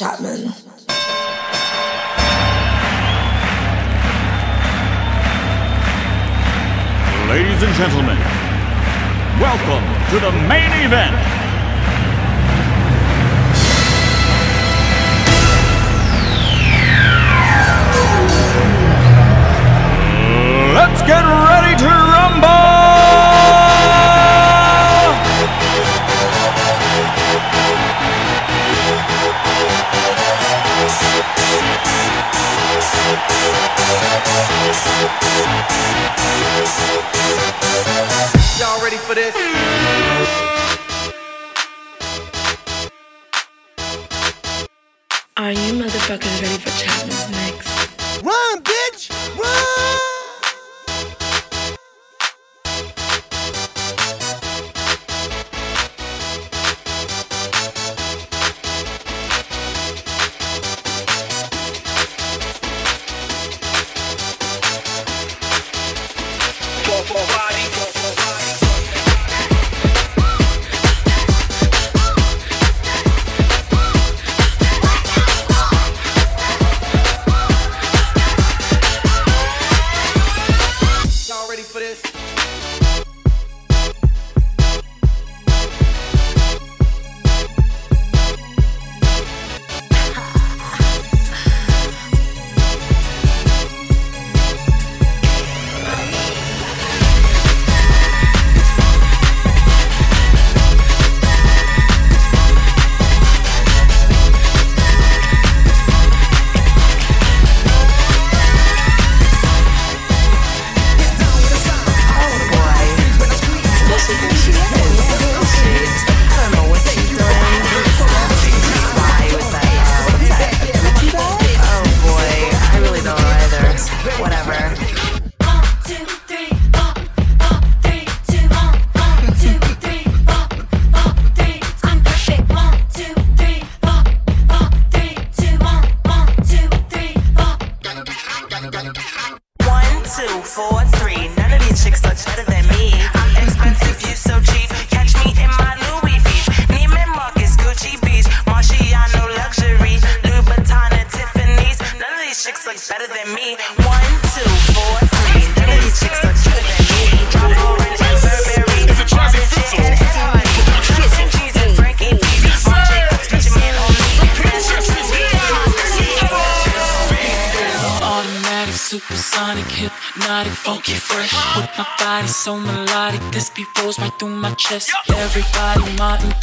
Chapman. Ladies and gentlemen, welcome to the main event. Let's get ready to Y'all ready for this? Are you motherfuckers ready for Chapman's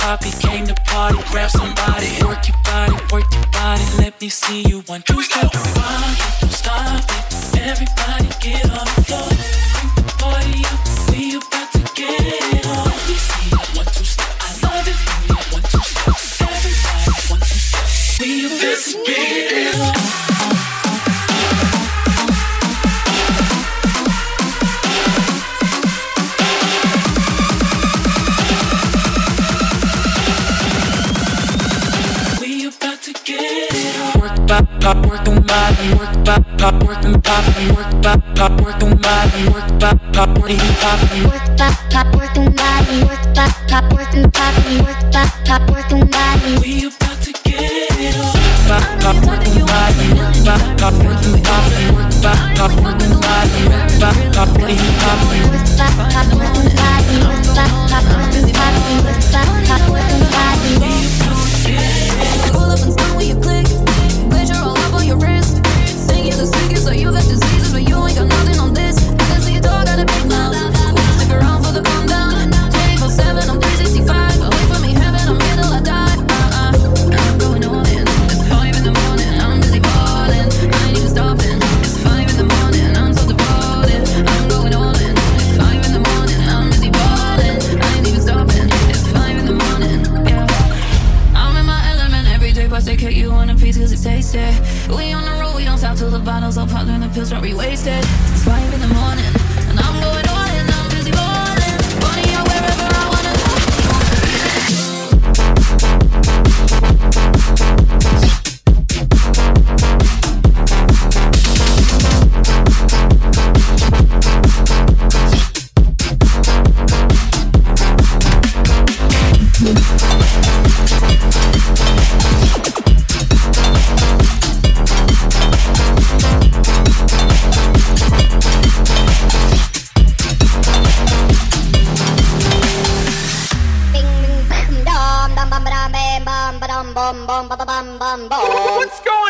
I came to party, grab somebody. Work your body, work your body. Let me see you one, two, step. Don't stop it. Everybody get on the floor. booty pop. Work that top, work them body. Work that top, work them body. Work that top, work them body. We about to get it on. Pop, pop, work them body. Pop, pop, work them body. Pop, pop, work them body. Pop, pop, booty pop. Work that top, work them bum bum ba ba bum bum bum. What's going on?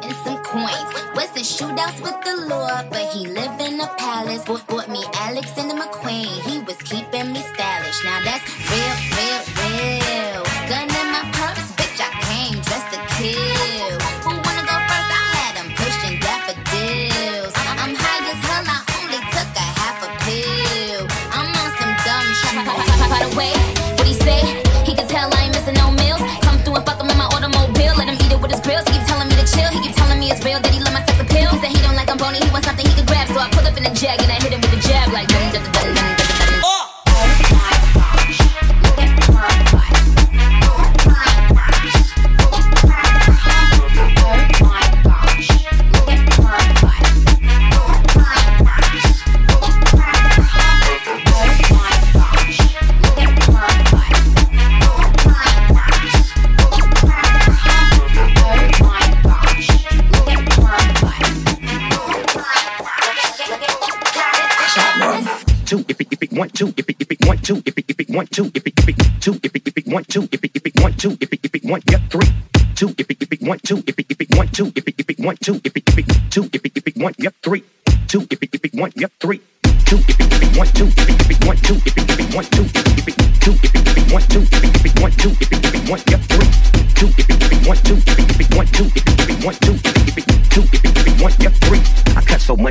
Was getting some coins. Wasn't shootouts with the Lord, but he lived in a palace. Bought, bought me Alexander McQueen, he was keeping me stylish. Now that's real, real, real. And I hit him two, if it, if it want to, if it, if it want to, if it, if it want to, if it, if it two, if it, if it want to, if it, if it want to, if it, if it want, yep, three, two, if it, if it want to, if it, if it want to, if it, if it want to, if it, if it two, if it, if it want, yep, three, two, if it, if it want, yep, three,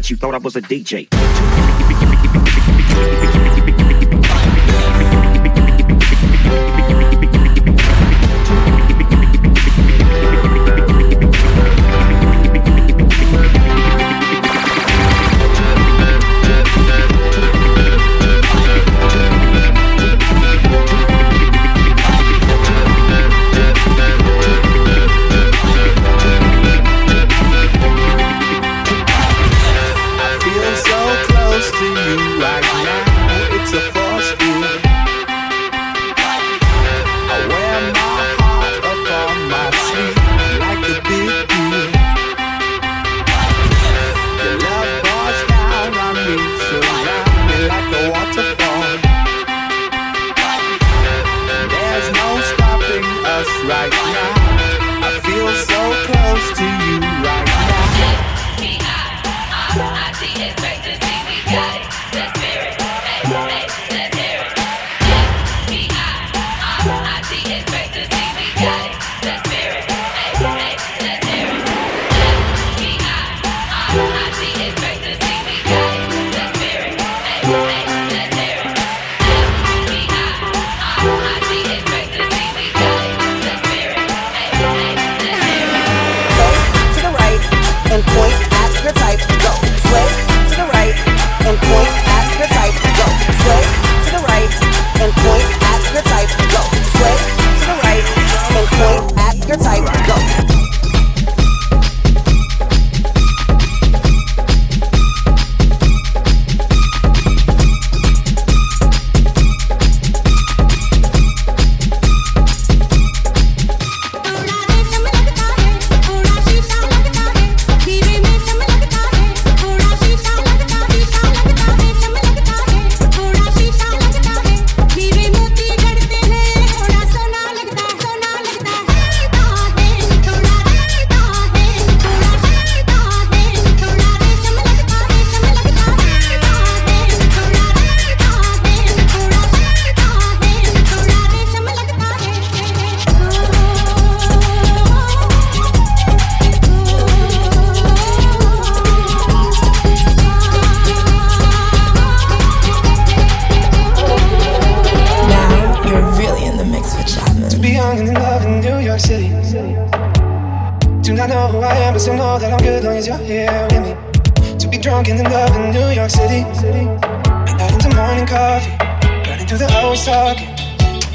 you thought I was a DJ. Know who I am, but still know that I'm good long as you're here with me. To be drunk and in love in New York City. Midnight into morning coffee. Running through the hours talking.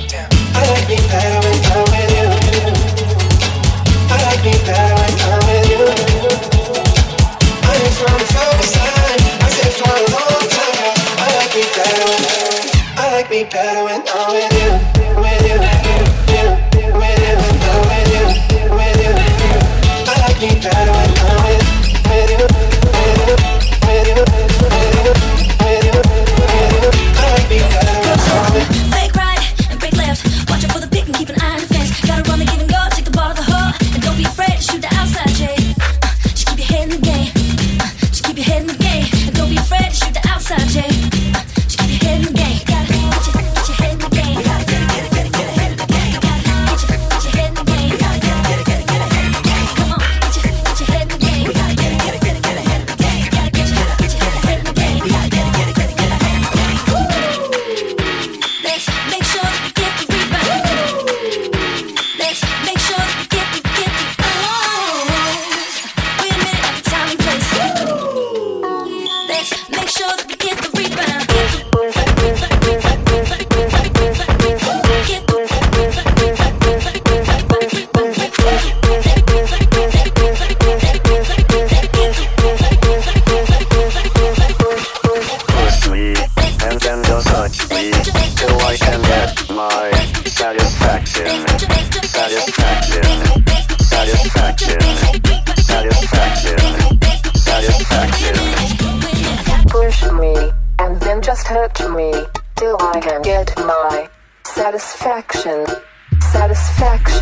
Damn, I like me better when I'm with you. I like me better when I'm with you. I ain't from the far side. I said for a long time. I like me better when I like me better when I'm with you,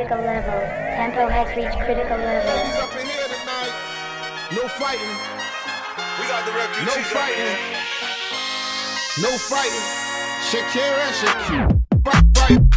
critical level. Tempo has reached critical level. No fighting. We got the refugees. No fighting. No fighting. Shakira, Shakira. Fight, fight.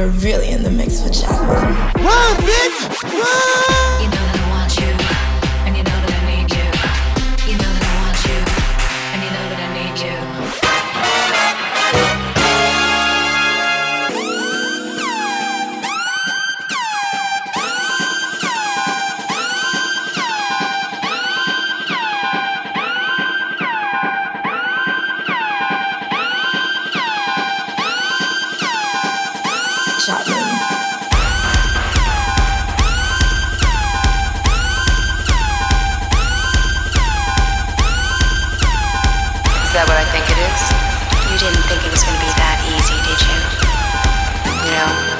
you're really in the mix with Jack. Run, bitch! Run! that what I think it is? You didn't think it was going to be that easy, did you? You know?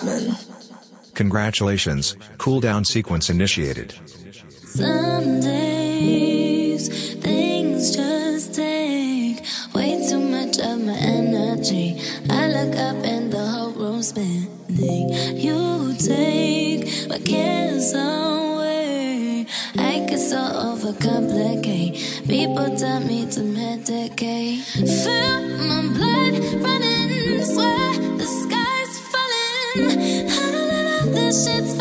Chapman. Congratulations, cooldown sequence initiated. Some days, things just take way too much of my energy. I look up and the whole room's spinning. You take my cares away. I get so overcomplicate. People tell me to medicate. Feel my blood running, sweat. I don't love this? Shit's